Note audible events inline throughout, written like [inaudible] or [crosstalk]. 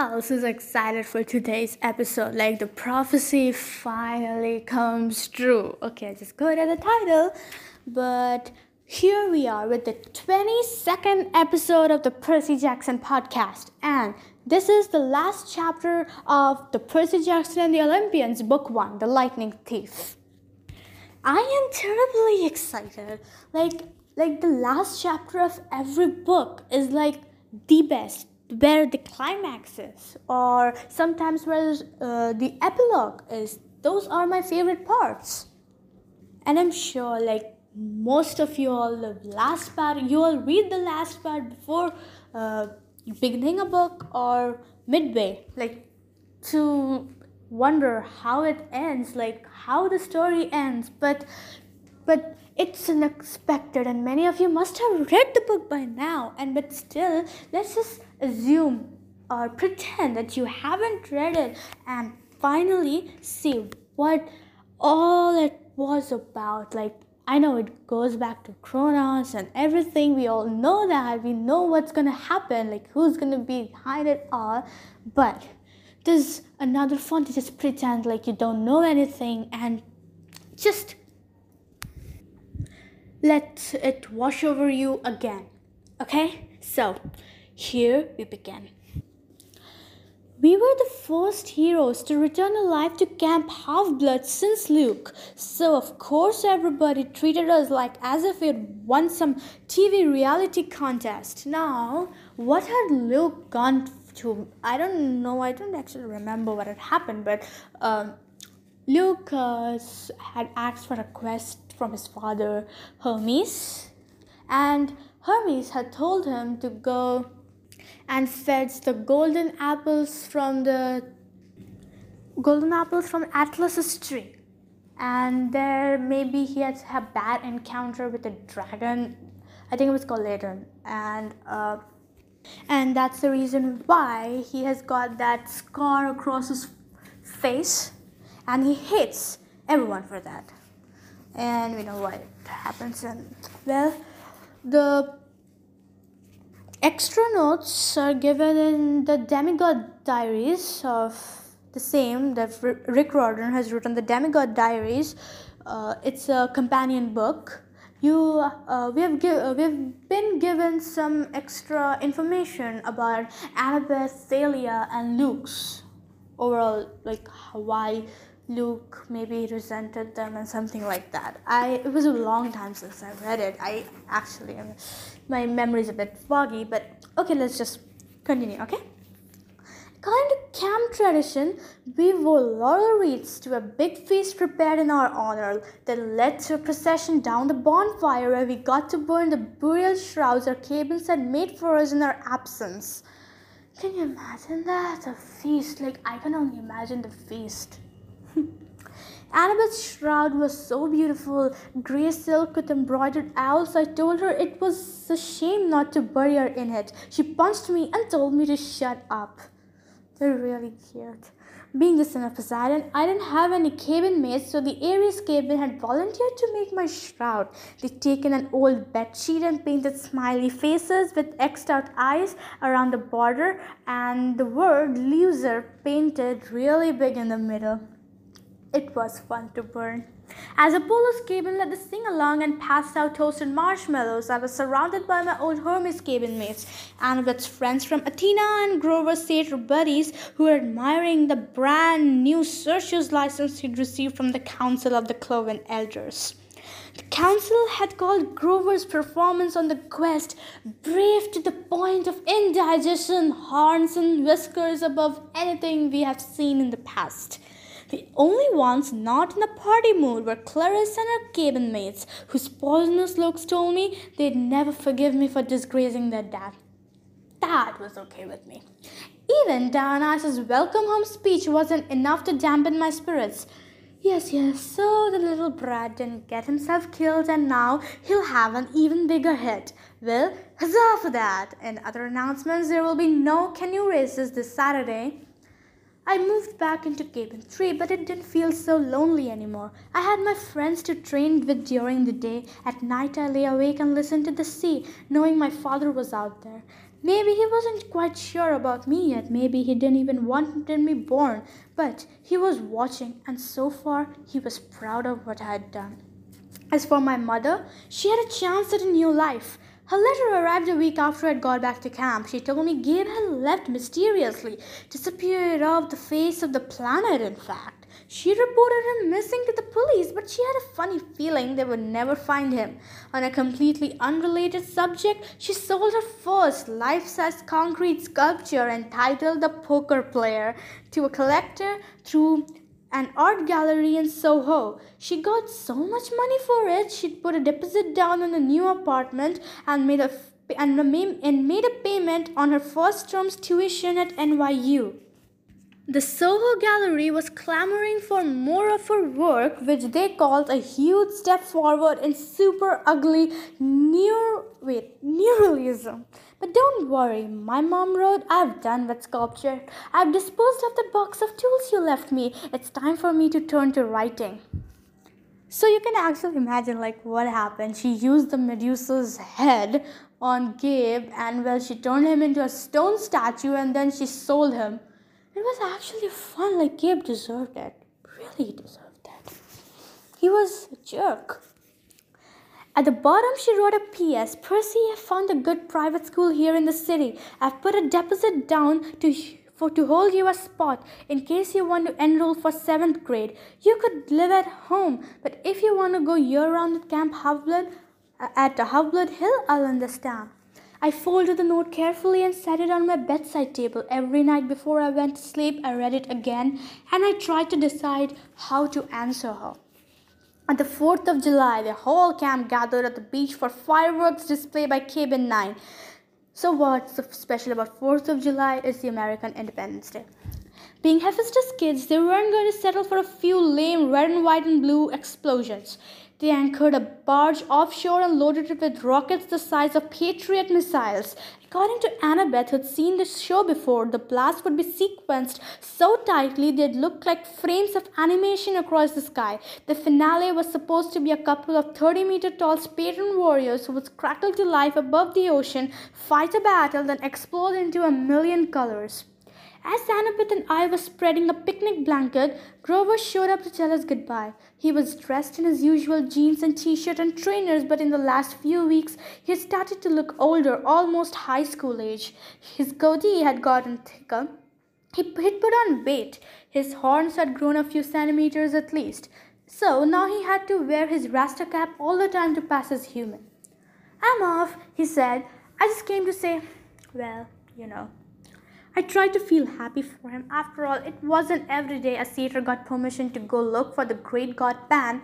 Oh, else is excited for today's episode? Like the prophecy finally comes true. Okay, I just go to the title. But here we are with the 22nd episode of the Percy Jackson podcast. And this is the last chapter of the Percy Jackson and the Olympians, book one, The Lightning Thief. I am terribly excited. Like, like the last chapter of every book is like the best where the climax is or sometimes where uh, the epilogue is those are my favorite parts. And i'm sure like most of you all the last part. You all read the last part before uh, beginning a book or midway like to wonder how it ends like how the story ends. But but it's unexpected and many of you must have read the book by now and but still let's just assume or pretend that you haven't read it and finally see what all it was about. Like i know it goes back to kronos and everything. We all know that. We know what's gonna happen like who's gonna be behind it all. But there's another font. To just pretend like you don't know anything and just let it wash over you again. Okay? So, here we begin. We were the first heroes to return alive to Camp Half Blood since Luke, so of course everybody treated us like as if we'd won some TV reality contest. Now, what had Luke gone to? I don't know, I don't actually remember what had happened, but um, Luke uh, had asked for a quest from his father Hermes, and Hermes had told him to go and fetch the golden apples from the golden apples from Atlas's tree. And there maybe he had a bad encounter with a dragon. I think it was called Ladon. And uh, and that's the reason why he has got that scar across his face and he hates everyone for that and we know what happens and well the extra notes are given in the demigod diaries of the same that rick riordan has written the demigod diaries. Uh, it's a companion book. You uh, we have give, uh, we've been given some extra information about annabeth thalia and luke's overall like why Luke maybe resented them and something like that. I it was a long time since I read it. I actually my memory is a bit foggy, but okay, let's just continue, okay? According to camp tradition, we wore laurel wreaths to a big feast prepared in our honor that led to a procession down the bonfire where we got to burn the burial shrouds our cabins had made for us in our absence. Can you imagine that? A feast. Like, I can only imagine the feast. [laughs] Annabeth's shroud was so beautiful, grey silk with embroidered owls. I told her it was a shame not to bury her in it. She punched me and told me to shut up. They're really cute. Being the son of Poseidon, I didn't have any cabin mates, so the Ares cabin had volunteered to make my shroud. They'd taken an old bed sheet and painted smiley faces with X'd out eyes around the border, and the word loser painted really big in the middle. It was fun to burn. As Apollo's cabin led the sing along and passed out toasted marshmallows, I was surrounded by my old Hermes cabin mates, and with friends from Athena and Grover's theater buddies who were admiring the brand new searcher's license he'd received from the Council of the Cloven Elders. The council had called Grover's performance on the quest brave to the point of indigestion, horns and whiskers above anything we have seen in the past. The only ones not in a party mood were Clarisse and her cabin mates, whose poisonous looks told me they'd never forgive me for disgracing their dad. That was okay with me. Even Dionysus' welcome home speech wasn't enough to dampen my spirits. Yes, yes, so the little brat didn't get himself killed and now he'll have an even bigger hit. Well, huzzah for that! In other announcements, there will be no canoe races this Saturday. I moved back into cabin 3, but it didn't feel so lonely anymore. I had my friends to train with during the day. At night, I lay awake and listened to the sea, knowing my father was out there. Maybe he wasn't quite sure about me yet. Maybe he didn't even want me born. But he was watching, and so far he was proud of what I had done. As for my mother, she had a chance at a new life. Her letter arrived a week after I'd got back to camp. She told me Gabe had left mysteriously, disappeared off the face of the planet, in fact. She reported him missing to the police, but she had a funny feeling they would never find him. On a completely unrelated subject, she sold her first life size concrete sculpture entitled The Poker Player to a collector through an art gallery in Soho. She got so much money for it, she'd put a deposit down on a new apartment and made a and, and made a payment on her first term's tuition at NYU. The Soho Gallery was clamoring for more of her work, which they called a huge step forward in super ugly neo wait neorealism. But don't worry, my mom wrote, I've done with sculpture. I've disposed of the box of tools you left me. It's time for me to turn to writing. So you can actually imagine like what happened. She used the Medusa's head on Gabe and well she turned him into a stone statue and then she sold him. It was actually fun, like Gabe deserved it. Really deserved it. He was a jerk. At the bottom, she wrote a P.S. Percy, I found a good private school here in the city. I've put a deposit down to for to hold you a spot in case you want to enroll for seventh grade. You could live at home, but if you want to go year round at Camp uh, at Half-Blood Hill, I'll understand. I folded the note carefully and set it on my bedside table. Every night before I went to sleep, I read it again and I tried to decide how to answer her. On the 4th of July, the whole camp gathered at the beach for fireworks display by Cabin 9. So what's so special about 4th of July is the American Independence Day. Being Hephaestus kids, they weren't going to settle for a few lame red and white and blue explosions. They anchored a barge offshore and loaded it with rockets the size of Patriot missiles. According to Annabeth, who'd seen the show before, the blast would be sequenced so tightly they'd look like frames of animation across the sky. The finale was supposed to be a couple of 30 meter tall Spartan warriors who would crackle to life above the ocean, fight a battle, then explode into a million colors. As Annabeth and I were spreading a picnic blanket, Grover showed up to tell us goodbye. He was dressed in his usual jeans and t-shirt and trainers, but in the last few weeks he had started to look older, almost high school age. His goatee had gotten thicker. He had put on weight. His horns had grown a few centimeters at least. So now he had to wear his rasta cap all the time to pass as human. I'm off, he said. I just came to say, well, you know. I tried to feel happy for him. After all, it wasn't every day a satyr got permission to go look for the great god Pan,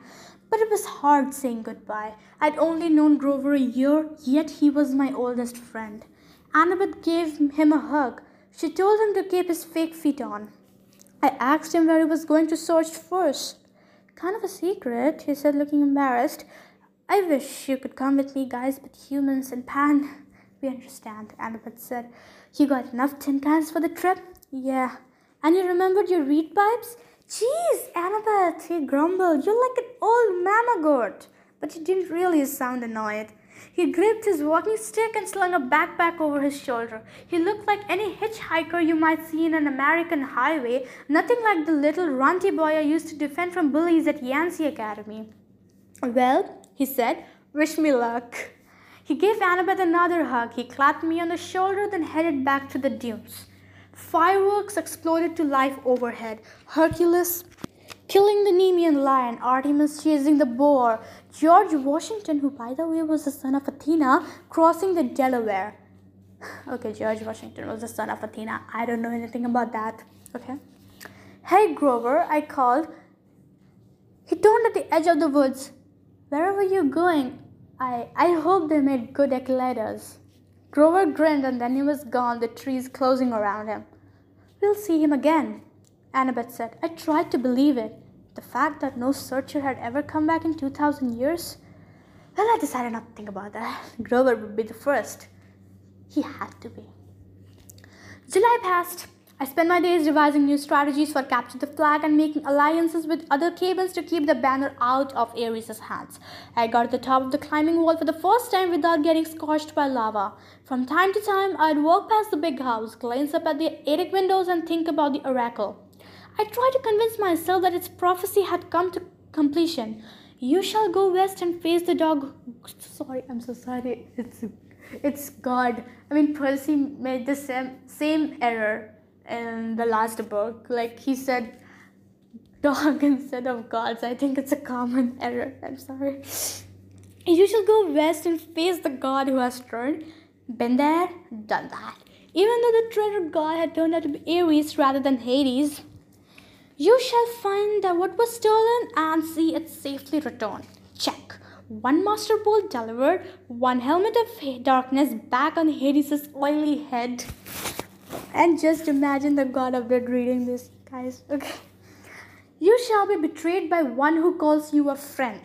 but it was hard saying goodbye. I'd only known Grover a year, yet he was my oldest friend. Annabeth gave him a hug. She told him to keep his fake feet on. I asked him where he was going to search first. Kind of a secret, he said, looking embarrassed. I wish you could come with me, guys, but humans and Pan. [laughs] We understand, Annabeth said. You got enough tin cans for the trip? Yeah. And you remembered your reed pipes? Jeez, Annabeth, he grumbled. You're like an old mama goat. But he didn't really sound annoyed. He gripped his walking stick and slung a backpack over his shoulder. He looked like any hitchhiker you might see in an American highway, nothing like the little runty boy I used to defend from bullies at Yancey Academy. Well, he said, wish me luck. He gave Annabeth another hug. He clapped me on the shoulder, then headed back to the dunes. Fireworks exploded to life overhead. Hercules killing the Nemean lion, Artemis chasing the boar, George Washington, who by the way was the son of Athena, crossing the Delaware. Okay, George Washington was the son of Athena. I don't know anything about that. Okay. Hey, Grover, I called. He turned at the edge of the woods. Where were you going? I, I hope they made good eclairs. Grover grinned and then he was gone, the trees closing around him. We'll see him again, Annabeth said. I tried to believe it. The fact that no searcher had ever come back in 2,000 years? Well, I decided not to think about that. [laughs] Grover would be the first. He had to be. July passed. I spent my days devising new strategies for capture the flag and making alliances with other cabins to keep the banner out of Ares' hands. I got to the top of the climbing wall for the first time without getting scorched by lava. From time to time, I'd walk past the big house, glance up at the attic windows, and think about the oracle. I tried to convince myself that its prophecy had come to completion. You shall go west and face the dog. Sorry, I'm so sorry. It's it's God. I mean, Percy made the same same error in the last book. Like he said dog [laughs] instead of gods. I think it's a common [laughs] error. I'm sorry. [laughs] You shall go west and face the god who has turned. Been there, done that. Even though the traitor god had turned out to be Ares rather than Hades, you shall find that what was stolen and see it safely returned. Check. One master bolt delivered, one helmet of darkness back on Hades' oily head. And just imagine the god of death reading this, guys. Okay. You shall be betrayed by one who calls you a friend.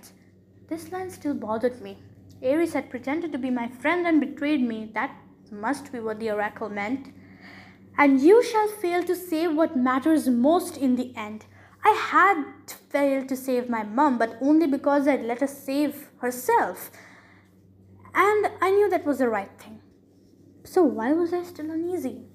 This line still bothered me. Ares had pretended to be my friend and betrayed me. That must be what the oracle meant. And you shall fail to save what matters most in the end. I had failed to save my mom, but only because I'd let her save herself. And I knew that was the right thing. So why was I still uneasy?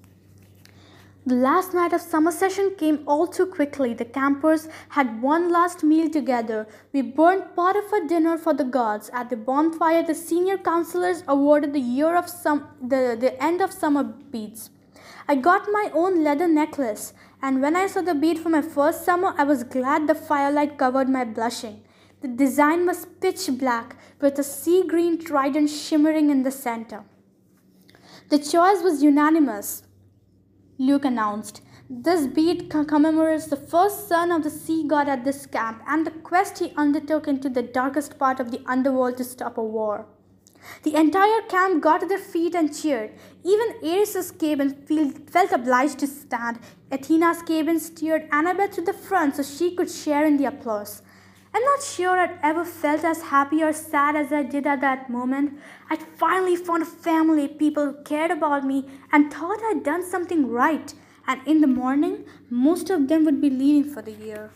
The last night of summer session came all too quickly. The campers had one last meal together. We burned part of our dinner for the gods. At the bonfire, the senior counselors awarded the year of some the, the end of summer beads. I got my own leather necklace, and when I saw the bead for my first summer, I was glad the firelight covered my blushing. The design was pitch black, with a sea green trident shimmering in the center. The choice was unanimous. Luke announced. This bead commemorates the first son of the sea god at this camp and the quest he undertook into the darkest part of the underworld to stop a war. The entire camp got to their feet and cheered. Even Ares' cabin felt obliged to stand. Athena's cabin steered Annabeth to the front so she could share in the applause. I'm not sure I'd ever felt as happy or sad as I did at that moment. I'd finally found a family, people who cared about me and thought I'd done something right. And in the morning, most of them would be leaving for the year.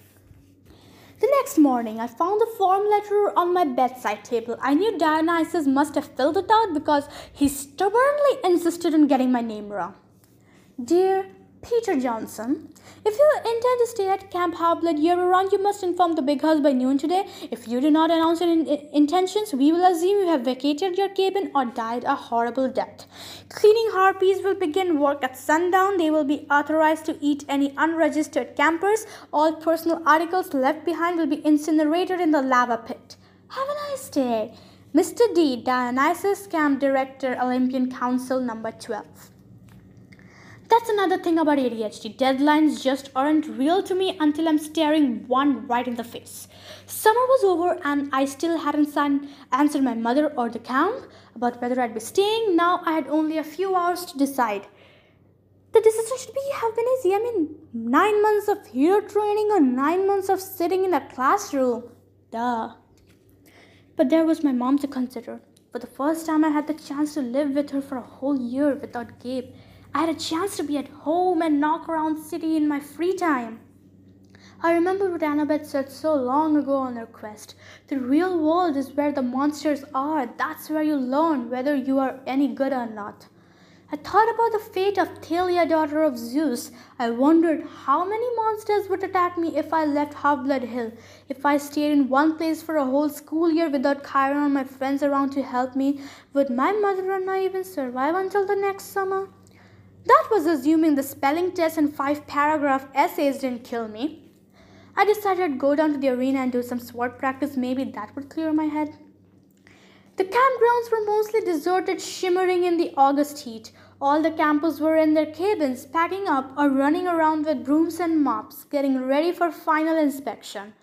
The next morning, I found the form letter on my bedside table. I knew Dionysus must have filled it out because he stubbornly insisted on getting my name wrong. Dear Peter Johnson, if you intend to stay at Camp Half-Blood year-round, you must inform the big house by noon today. If you do not announce your in- intentions, we will assume you have vacated your cabin or died a horrible death. Cleaning harpies will begin work at sundown. They will be authorized to eat any unregistered campers. All personal articles left behind will be incinerated in the lava pit. Have a nice day. Mr. D, Dionysus Camp Director, Olympian Council number 12. That's another thing about ADHD. Deadlines just aren't real to me until I'm staring one right in the face. Summer was over and I still hadn't signed, answered my mother or the camp about whether I'd be staying. Now I had only a few hours to decide. The decision should be have been easy. I mean, nine months of hero training or nine months of sitting in a classroom. Duh. But there was my mom to consider. For the first time, I had the chance to live with her for a whole year without Gabe. I had a chance to be at home and knock around city in my free time. I remember what Annabeth said so long ago on her quest. The real world is where the monsters are. That's where you learn whether you are any good or not. I thought about the fate of Thalia, daughter of Zeus. I wondered how many monsters would attack me if I left Half Blood Hill, if I stayed in one place for a whole school year without Chiron or my friends around to help me. Would my mother and I even survive until the next summer? That was assuming the spelling test and five paragraph essays didn't kill me. I decided I'd go down to the arena and do some sword practice. Maybe that would clear my head. The campgrounds were mostly deserted, shimmering in the August heat. All the campers were in their cabins, packing up or running around with brooms and mops, getting ready for final inspection.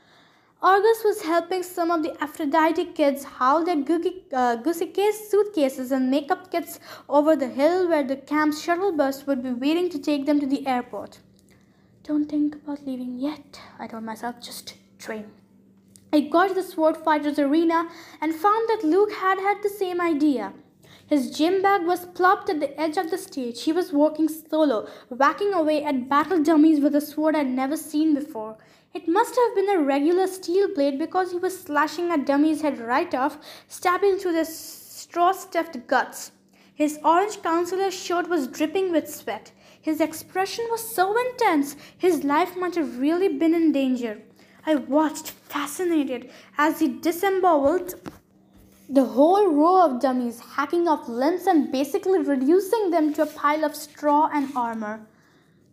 Argus was helping some of the Aphrodite kids haul their Gucci, uh, case suitcases and makeup kits over the hill where the camp's shuttle bus would be waiting to take them to the airport. Don't think about leaving yet, I told myself, just train. I got to the sword fighters arena and found that Luke had had the same idea. His gym bag was plopped at the edge of the stage. He was walking solo, whacking away at battle dummies with a sword I'd never seen before. It must have been a regular steel blade because he was slashing a dummy's head right off, stabbing through the straw stuffed guts. His orange counselor's shirt was dripping with sweat. His expression was so intense, his life might have really been in danger. I watched, fascinated, as he disemboweled the whole row of dummies, hacking off limbs and basically reducing them to a pile of straw and armor.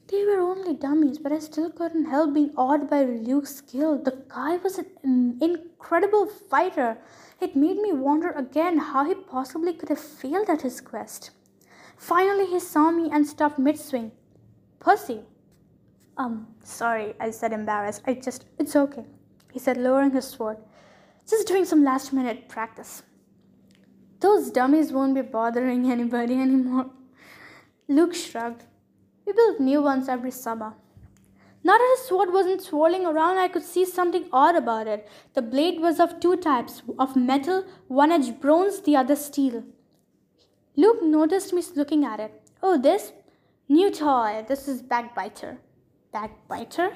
They were only dummies, but I still couldn't help being awed by Luke's skill. The guy was an incredible fighter. It made me wonder again how he possibly could have failed at his quest. Finally, he saw me and stopped mid swing. Percy. Um, sorry, I said embarrassed. I just, it's okay, he said, lowering his sword. Just doing some last minute practice. Those dummies won't be bothering anybody [laughs] anymore. Luke shrugged. We built new ones every summer. Now that his sword wasn't swirling around, I could see something odd about it. The blade was of two types of metal, one edge bronze, the other steel. Luke noticed me looking at it. Oh, this? New toy. This is Backbiter. Backbiter?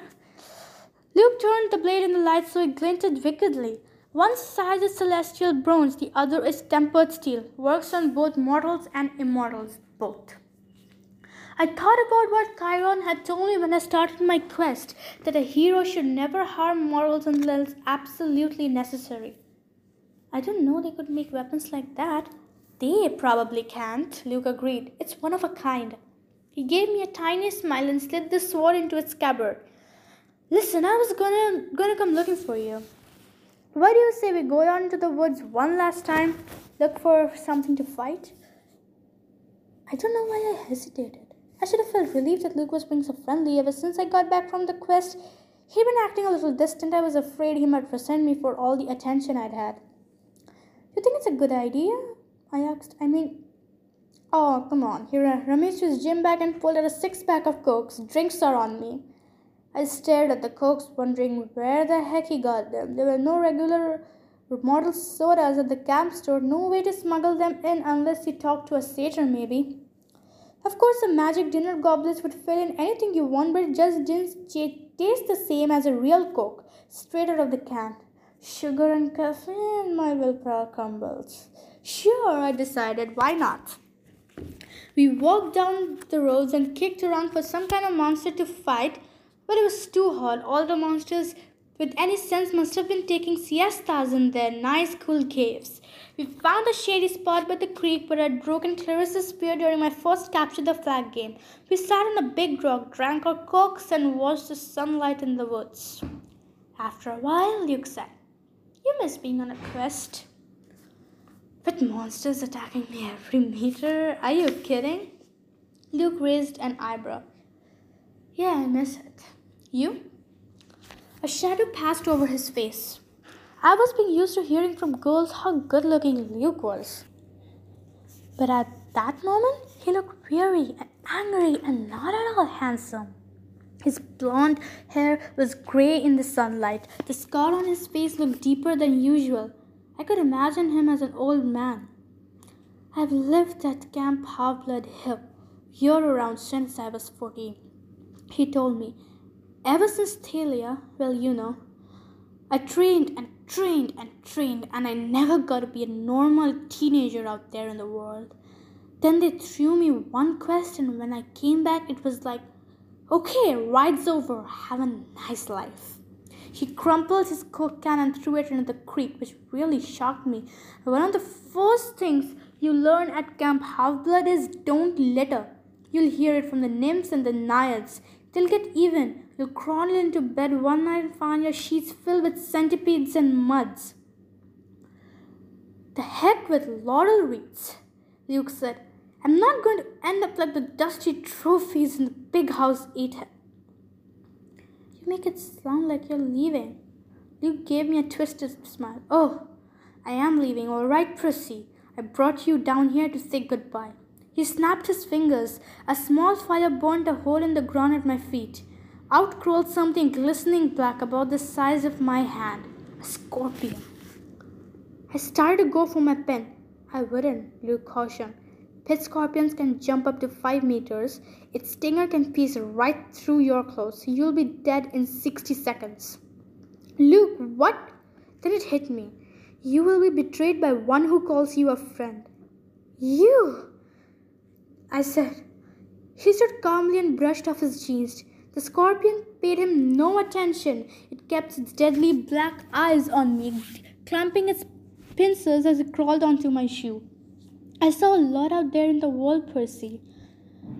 Luke turned the blade in the light so it glinted wickedly. One side is celestial bronze, the other is tempered steel. Works on both mortals and immortals, both. I thought about what Chiron had told me when I started my quest that a hero should never harm mortals unless absolutely necessary. I didn't know they could make weapons like that. They probably can't, Luke agreed. It's one of a kind. He gave me a tiny smile and slid the sword into its scabbard. Listen, I was gonna gonna come looking for you. Why do you say we go out into the woods one last time, look for something to fight? I don't know why I hesitated. I should have felt relieved that Luke was being so friendly ever since I got back from the quest. He'd been acting a little distant. I was afraid he might resent me for all the attention I'd had. You think it's a good idea? I asked. I mean, oh, come on. He rummaged his gym bag and pulled out a six pack of cokes. Drinks are on me. I stared at the cokes, wondering where the heck he got them. There were no regular model sodas at the camp store, no way to smuggle them in unless he talked to a satyr, maybe. Of course, a magic dinner goblet would fill in anything you want, but it just didn't taste the same as a real Coke, straight out of the can. Sugar and caffeine, my willpower crumbles. Sure, I decided, why not? We walked down the roads and kicked around for some kind of monster to fight, but it was too hot. All the monsters with any sense must have been taking siestas in their nice cool caves. We found a shady spot by the creek where I'd broken Clarisse's spear during my first capture the flag game. We sat on a big rock, drank our cokes, and watched the sunlight in the woods. After a while, Luke said, You miss being on a quest. With monsters attacking me every meter? Are you kidding? Luke raised an eyebrow. Yeah, I miss it. You? A shadow passed over his face. I was being used to hearing from girls how good looking Luke was. But at that moment, he looked weary and angry and not at all handsome. His blonde hair was gray in the sunlight. The scar on his face looked deeper than usual. I could imagine him as an old man. I've lived at Camp Half Blood Hill year around since I was 14. He told me. Ever since Thalia, well, you know, I trained and trained and trained, and I never got to be a normal teenager out there in the world. Then they threw me one quest, and when I came back, it was like, okay, ride's over, have a nice life. He crumpled his coke can and threw it into the creek, which really shocked me. One of the first things you learn at Camp Half Blood is don't litter. You'll hear it from the nymphs and the naiads. They'll get even. You'll crawl into bed one night and find your sheets filled with centipedes and muds. The heck with laurel wreaths, Luke said. I'm not going to end up like the dusty trophies in the big house eater. You make it sound like you're leaving. Luke gave me a twisted smile. Oh, I am leaving, all right, Percy. I brought you down here to say goodbye. He snapped his fingers. A small fire burned a hole in the ground at my feet. Out crawled something glistening black about the size of my hand. A scorpion. I started to go for my pen. I wouldn't, Luke cautioned. Pit scorpions can jump up to 5 meters. Its stinger can pierce right through your clothes. You'll be dead in 60 seconds. Luke, what? Then it hit me. You will be betrayed by one who calls you a friend. You! I said. He stood calmly and brushed off his jeans. The scorpion paid him no attention. It kept its deadly black eyes on me, clamping its pincers as it crawled onto my shoe. I saw a lot out there in the world, Percy.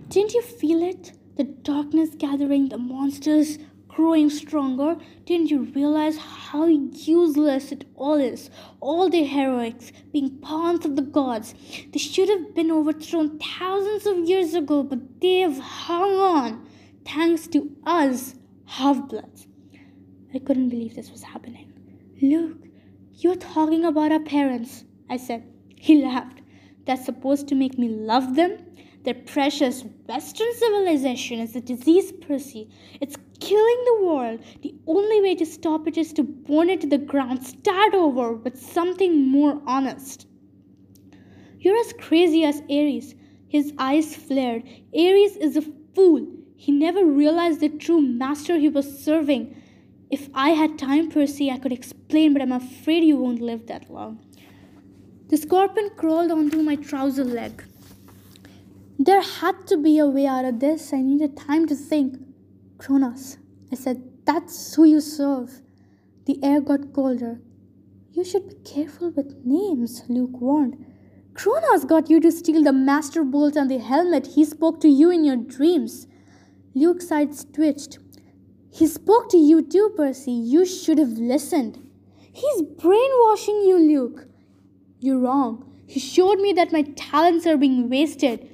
Didn't you feel it? The darkness gathering, the monsters growing stronger. Didn't you realize how useless it all is? All the heroics, being pawns of the gods. They should have been overthrown thousands of years ago, but they've hung on thanks to us, half bloods. I couldn't believe this was happening. Luke, you're talking about our parents, I said. He laughed. That's supposed to make me love them? Their precious Western civilization is a disease, Percy. It's killing the world. The only way to stop it is to burn it to the ground, start over with something more honest. You're as crazy as Ares. His eyes flared. Ares is a fool. He never realized the true master he was serving. If I had time, Percy, I could explain, but I'm afraid you won't live that long. The scorpion crawled onto my trouser leg. There had to be a way out of this. I needed time to think. Kronos, I said, that's who you serve. The air got colder. You should be careful with names, Luke warned. Kronos got you to steal the master bolt and the helmet. He spoke to you in your dreams. Luke's eyes twitched. He spoke to you too, Percy. You should have listened. He's brainwashing you, Luke. You're wrong. He showed me that my talents are being wasted.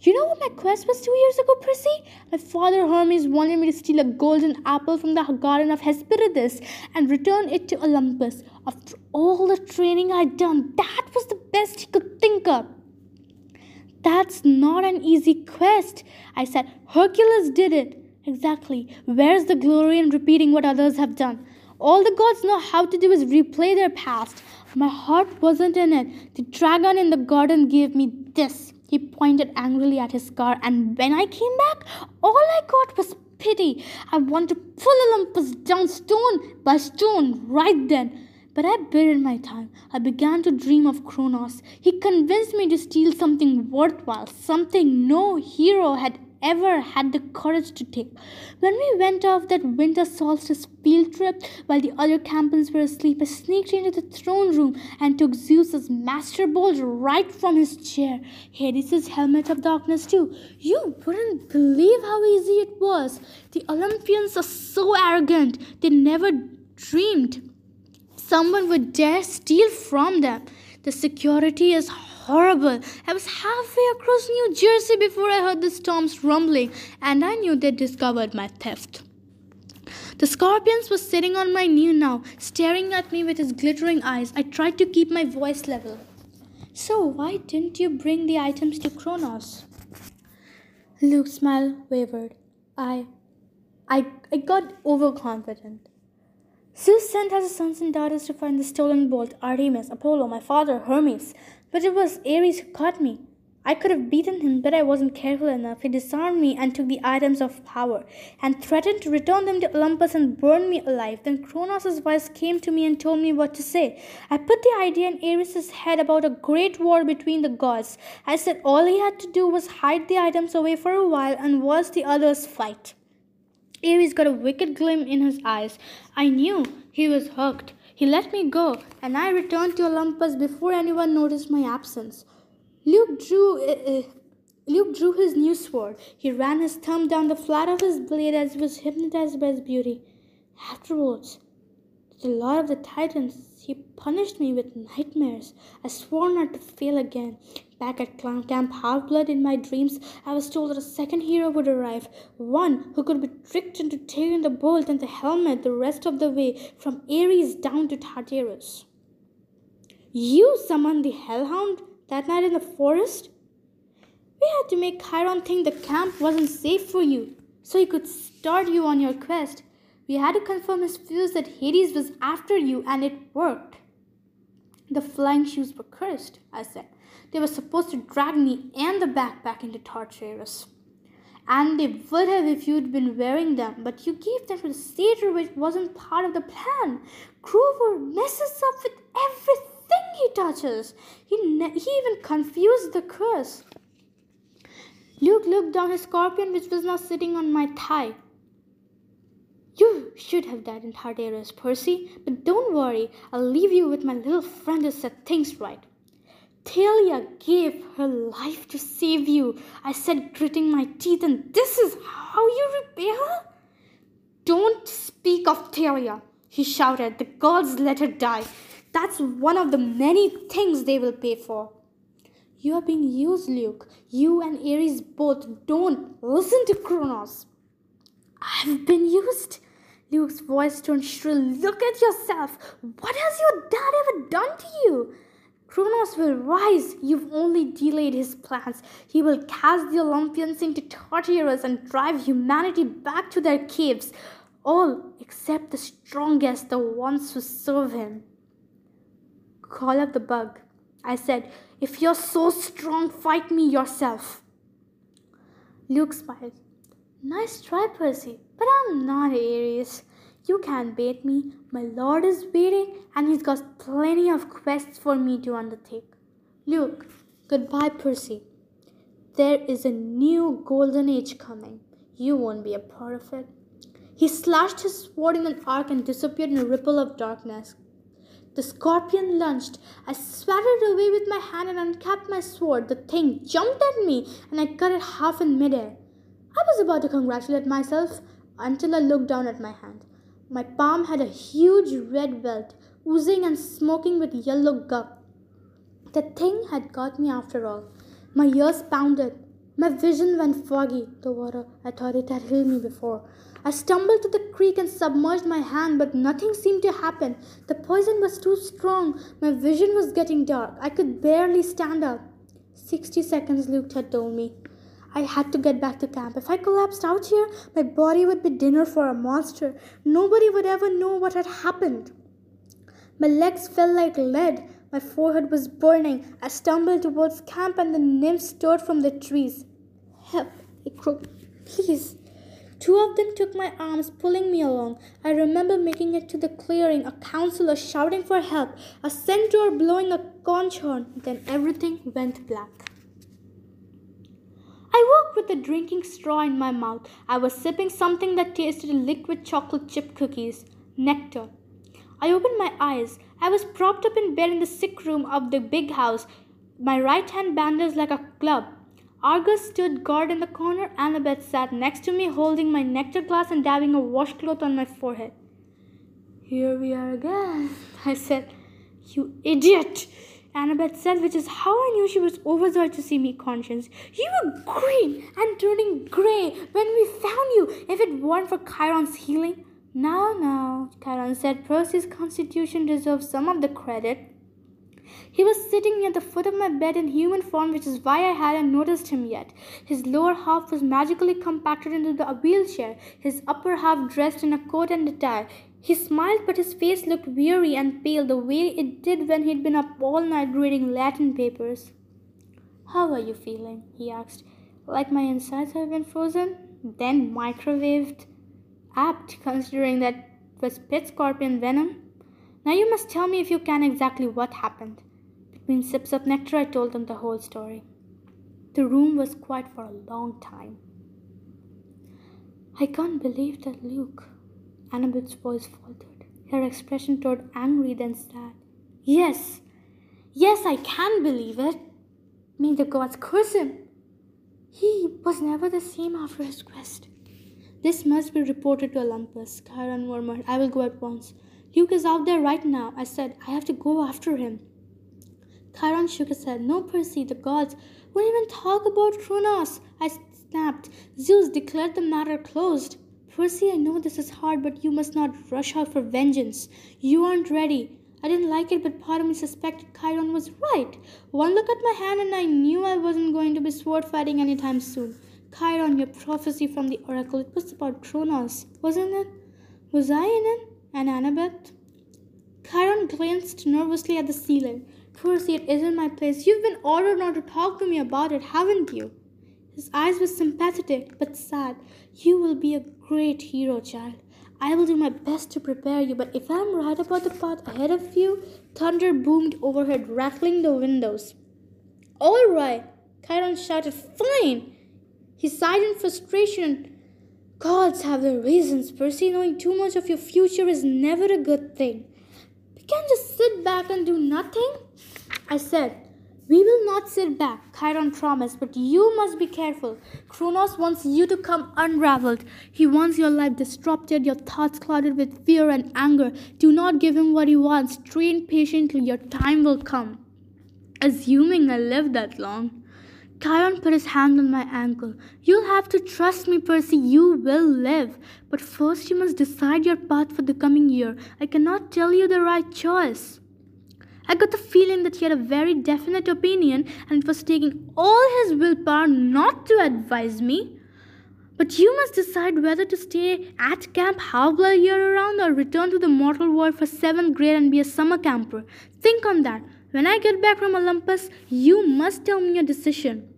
You know what my quest was two years ago, Percy? My father Hermes wanted me to steal a golden apple from the garden of Hesperides and return it to Olympus. After all the training I'd done, that was the best he could think of. That's not an easy quest, I said. Hercules did it. Exactly. Where's the glory in repeating what others have done? All the gods know how to do is replay their past. My heart wasn't in it. The dragon in the garden gave me this. He pointed angrily at his scar, and when I came back, all I got was pity. I want to pull Olympus down stone by stone right then. But I bided my time. I began to dream of Kronos. He convinced me to steal something worthwhile, something no hero had ever had the courage to take. When we went off that winter solstice field trip, while the other campers were asleep, I sneaked into the throne room and took Zeus's master bolt right from his chair. Hades' helmet of darkness, too. You wouldn't believe how easy it was. The Olympians are so arrogant, they never dreamed someone would dare steal from them. The security is horrible. I was halfway across New Jersey before I heard the storms rumbling, and I knew they'd discovered my theft. The scorpions was sitting on my knee now, staring at me with his glittering eyes. I tried to keep my voice level. So, why didn't you bring the items to Kronos? Luke's smile wavered. I. I, I got overconfident. Zeus sent his sons and daughters to find the stolen bolt Artemis, Apollo, my father, Hermes. But it was Ares who caught me. I could have beaten him, but I wasn't careful enough. He disarmed me and took the items of power, and threatened to return them to Olympus and burn me alive. Then Kronos' voice came to me and told me what to say. I put the idea in Ares' head about a great war between the gods. I said all he had to do was hide the items away for a while and watch the others fight. Ares got a wicked gleam in his eyes. I knew he was hooked. He let me go, and I returned to Olympus before anyone noticed my absence. Luke drew. Uh, uh, Luke drew his new sword. He ran his thumb down the flat of his blade as he was hypnotized by its beauty. Afterwards, the Lord of the Titans, he punished me with nightmares. I swore not to fail again. Back at Camp Half Blood in my dreams, I was told that a second hero would arrive, one who could be tricked into taking the bolt and the helmet the rest of the way from Ares down to Tartarus. You summoned the Hellhound that night in the forest? We had to make Chiron think the camp wasn't safe for you, so he could start you on your quest. We had to confirm his fears that Hades was after you, and it worked. The flying shoes were cursed, I said. They were supposed to drag me and the backpack into Tartarus. And they would have if you'd been wearing them, but you gave them to the satyr, which wasn't part of the plan. Grover messes up with everything he touches. He, ne- he even confused the curse. Luke looked down his scorpion, which was now sitting on my thigh. You should have died in Tartarus, Percy, but don't worry, I'll leave you with my little friend to set things right. Thalia gave her life to save you, I said, gritting my teeth, and this is how you repay her? Don't speak of Thalia, he shouted. The gods let her die. That's one of the many things they will pay for. You are being used, Luke. You and Ares both don't listen to Kronos. I've been used. Luke's voice turned shrill. Look at yourself. What has your dad ever done to you? Kronos will rise. You've only delayed his plans. He will cast the Olympians into Tartarus and drive humanity back to their caves. All except the strongest, the ones who serve him. Call up the bug. I said, If you're so strong, fight me yourself. Luke smiled. Nice try, Percy, but I'm not Ares. You can't bait me. My lord is waiting, and he's got plenty of quests for me to undertake. Luke, goodbye, Percy. There is a new golden age coming. You won't be a part of it. He slashed his sword in an arc and disappeared in a ripple of darkness. The scorpion lunged. I swatted it away with my hand and uncapped my sword. The thing jumped at me, and I cut it half in midair. I was about to congratulate myself until I looked down at my hand. My palm had a huge red welt, oozing and smoking with yellow gunk. The thing had got me after all. My ears pounded. My vision went foggy. The water, I thought it had healed me before. I stumbled to the creek and submerged my hand, but nothing seemed to happen. The poison was too strong. My vision was getting dark. I could barely stand up. Sixty seconds, Luke had told me. I had to get back to camp. If I collapsed out here, my body would be dinner for a monster. Nobody would ever know what had happened. My legs felt like lead. My forehead was burning. I stumbled towards camp and the nymphs stirred from the trees. Help, I croaked. Please. Two of them took my arms, pulling me along. I remember making it to the clearing, a counselor shouting for help, a centaur blowing a conch horn. Then everything went black. I woke with a drinking straw in my mouth. I was sipping something that tasted liquid chocolate chip cookies. Nectar. I opened my eyes. I was propped up in bed in the sick room of the big house, my right hand bandaged like a club. Argus stood guard in the corner. Annabeth sat next to me, holding my nectar glass and dabbing a washcloth on my forehead. Here we are again, [laughs] I said. You idiot! Annabeth said, which is how I knew she was overjoyed to see me conscious. You were green and turning grey when we found you. If it weren't for Chiron's healing. Now, now, Chiron said, Percy's constitution deserves some of the credit. He was sitting near the foot of my bed in human form, which is why I hadn't noticed him yet. His lower half was magically compacted into the wheelchair, his upper half dressed in a coat and a tie. He smiled, but his face looked weary and pale, the way it did when he'd been up all night reading Latin papers. How are you feeling? he asked. Like my insides have been frozen? Then microwaved? Apt, considering that was pit scorpion venom. Now you must tell me if you can exactly what happened. Between sips of nectar, I told them the whole story. The room was quiet for a long time. I can't believe that Luke. Annabeth's voice faltered. Her expression turned angry, then sad. Yes, yes, I can believe it. May the gods curse him. He was never the same after his quest. This must be reported to Olympus, Chiron murmured. I will go at once. Luke is out there right now. I said, I have to go after him. Chiron shook his head. No, Percy, the gods won't even talk about Kronos. I snapped. Zeus declared the matter closed. Percy, I know this is hard, but you must not rush out for vengeance. You aren't ready. I didn't like it, but part of me suspected Chiron was right. One look at my hand, and I knew I wasn't going to be sword fighting anytime soon. Chiron, your prophecy from the oracle, it was about Kronos, wasn't it? Was I in it? And Annabeth? Chiron glanced nervously at the ceiling. Percy, it isn't my place. You've been ordered not to talk to me about it, haven't you? His eyes were sympathetic but sad. You will be a great hero, child. I will do my best to prepare you, but if I'm right about the path ahead of you, thunder boomed overhead, rattling the windows. All right, Chiron shouted. Fine! He sighed in frustration. Gods have their reasons, Percy. Knowing too much of your future is never a good thing. We can't just sit back and do nothing. I said, We will not sit back, Chiron promised, but you must be careful. Kronos wants you to come unraveled. He wants your life disrupted, your thoughts clouded with fear and anger. Do not give him what he wants. Train patiently, your time will come. Assuming I live that long. Chiron put his hand on my ankle. You'll have to trust me, Percy. You will live. But first, you must decide your path for the coming year. I cannot tell you the right choice. I got the feeling that he had a very definite opinion and it was taking all his willpower not to advise me. But you must decide whether to stay at Camp Half-Blood year around or return to the mortal world for seventh grade and be a summer camper. Think on that. When I get back from Olympus, you must tell me your decision.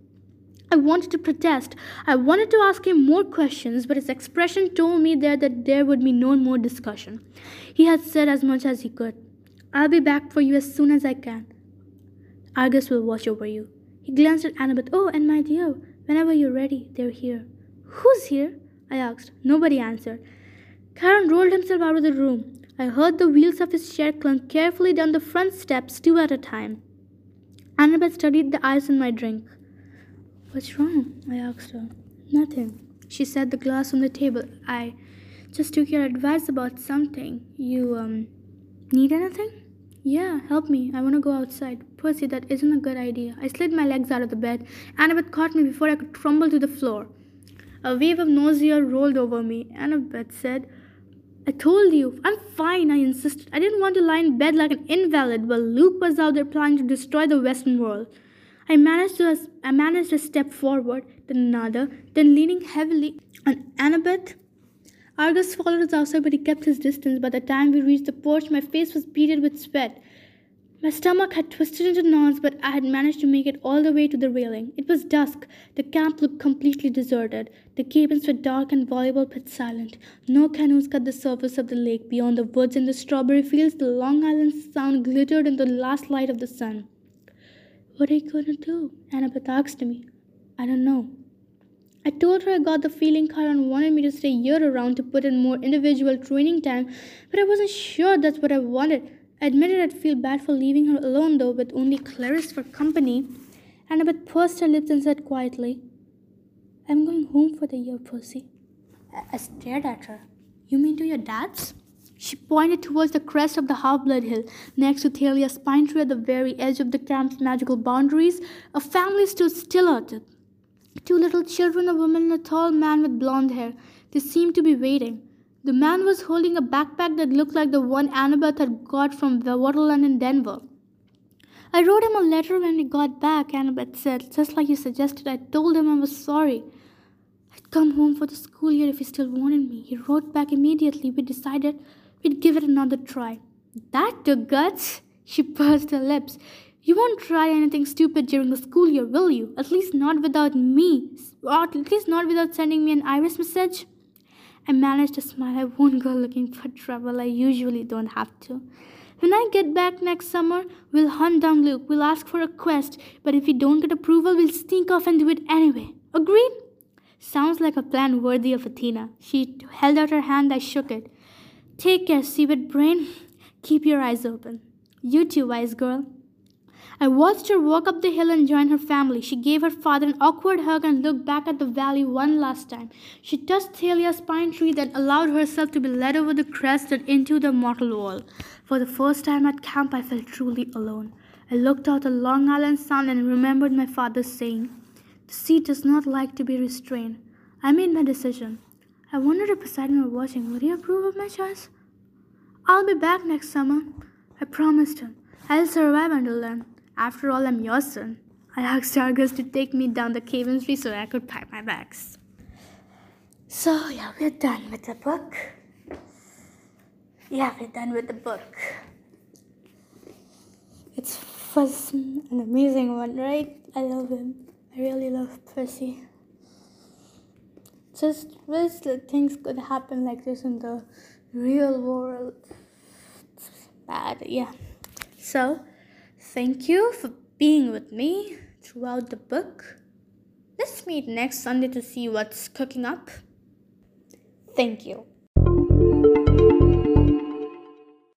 I wanted to protest. I wanted to ask him more questions, but his expression told me there that there would be no more discussion. He had said as much as he could. I'll be back for you as soon as I can. Argus will watch over you. He glanced at Annabeth. Oh, and my dear, whenever you're ready, they're here. Who's here? I asked. Nobody answered. Chiron rolled himself out of the room. I heard the wheels of his chair clunk carefully down the front steps, two at a time. Annabeth studied the ice in my drink. What's wrong? I asked her. Nothing. She set the glass on the table. I just took your advice about something. You, um, need anything? Yeah, help me. I want to go outside. Percy, that isn't a good idea. I slid my legs out of the bed. Annabeth caught me before I could crumble to the floor. A wave of nausea rolled over me. Annabeth said, I told you, I'm fine, I insisted. I didn't want to lie in bed like an invalid while Luke was out there planning to destroy the Western world. I managed to I managed to step forward, then another, then leaning heavily on Annabeth. Argus followed us outside, but he kept his distance. By the time we reached the porch, my face was beaded with sweat. My stomach had twisted into knots, but I had managed to make it all the way to the railing. It was dusk. The camp looked completely deserted. The cabins were dark and volleyball pits silent. No canoes cut the surface of the lake. Beyond the woods and the strawberry fields, the Long Island Sound glittered in the last light of the sun. What are you going to do? Annabeth asked me. I don't know. I told her I got the feeling Chiron wanted me to stay year around to put in more individual training time, but I wasn't sure that's what I wanted. I admitted I'd feel bad for leaving her alone, though, with only Clarisse for company. Annabeth pursed her lips and said quietly, I'm going home for the year, Percy. I stared at her. You mean to your dad's? She pointed towards the crest of the half blood hill, next to Thalia's pine tree at the very edge of the camp's magical boundaries. A family stood still at it. Two little children, a woman and a tall man with blonde hair. They seemed to be waiting. The man was holding a backpack that looked like the one Annabeth had got from the Waterland in Denver. I wrote him a letter when we got back, Annabeth said, just like you suggested. I told him I was sorry. I'd come home for the school year if he still wanted me. He wrote back immediately. We decided we'd give it another try. That took guts. She pursed her lips. You won't try anything stupid during the school year, will you? At least not without me. Or at least not without sending me an iris message. I managed to smile. I won't go looking for trouble. I usually don't have to. When I get back next summer, we'll hunt down Luke. We'll ask for a quest. But if we don't get approval, we'll sneak off and do it anyway. Agreed? Sounds like a plan worthy of Athena. She held out her hand. I shook it. Take care, seaweed brain. Keep your eyes open. You too, wise girl. I watched her walk up the hill and join her family. She gave her father an awkward hug and looked back at the valley one last time. She touched Thalia's pine tree, then allowed herself to be led over the crest and into the mortal wall. For the first time at camp, I felt truly alone. I looked out the Long Island Sound and remembered my father's saying, The sea does not like to be restrained. I made my decision. I wondered if Poseidon were watching. Would he approve of my choice? I'll be back next summer. I promised him. I'll survive until then. After all, I'm your son. I asked Argus to take me down the cabin three so I could pack my bags. So, yeah, we're done with the book. Yeah, we're done with the book. It's was an amazing one, right? I love him. I really love Percy. Just wish that things could happen like this in the real world. It's bad, yeah. So, thank you for being with me throughout the book. Let's meet next Sunday to see what's cooking up. Thank you.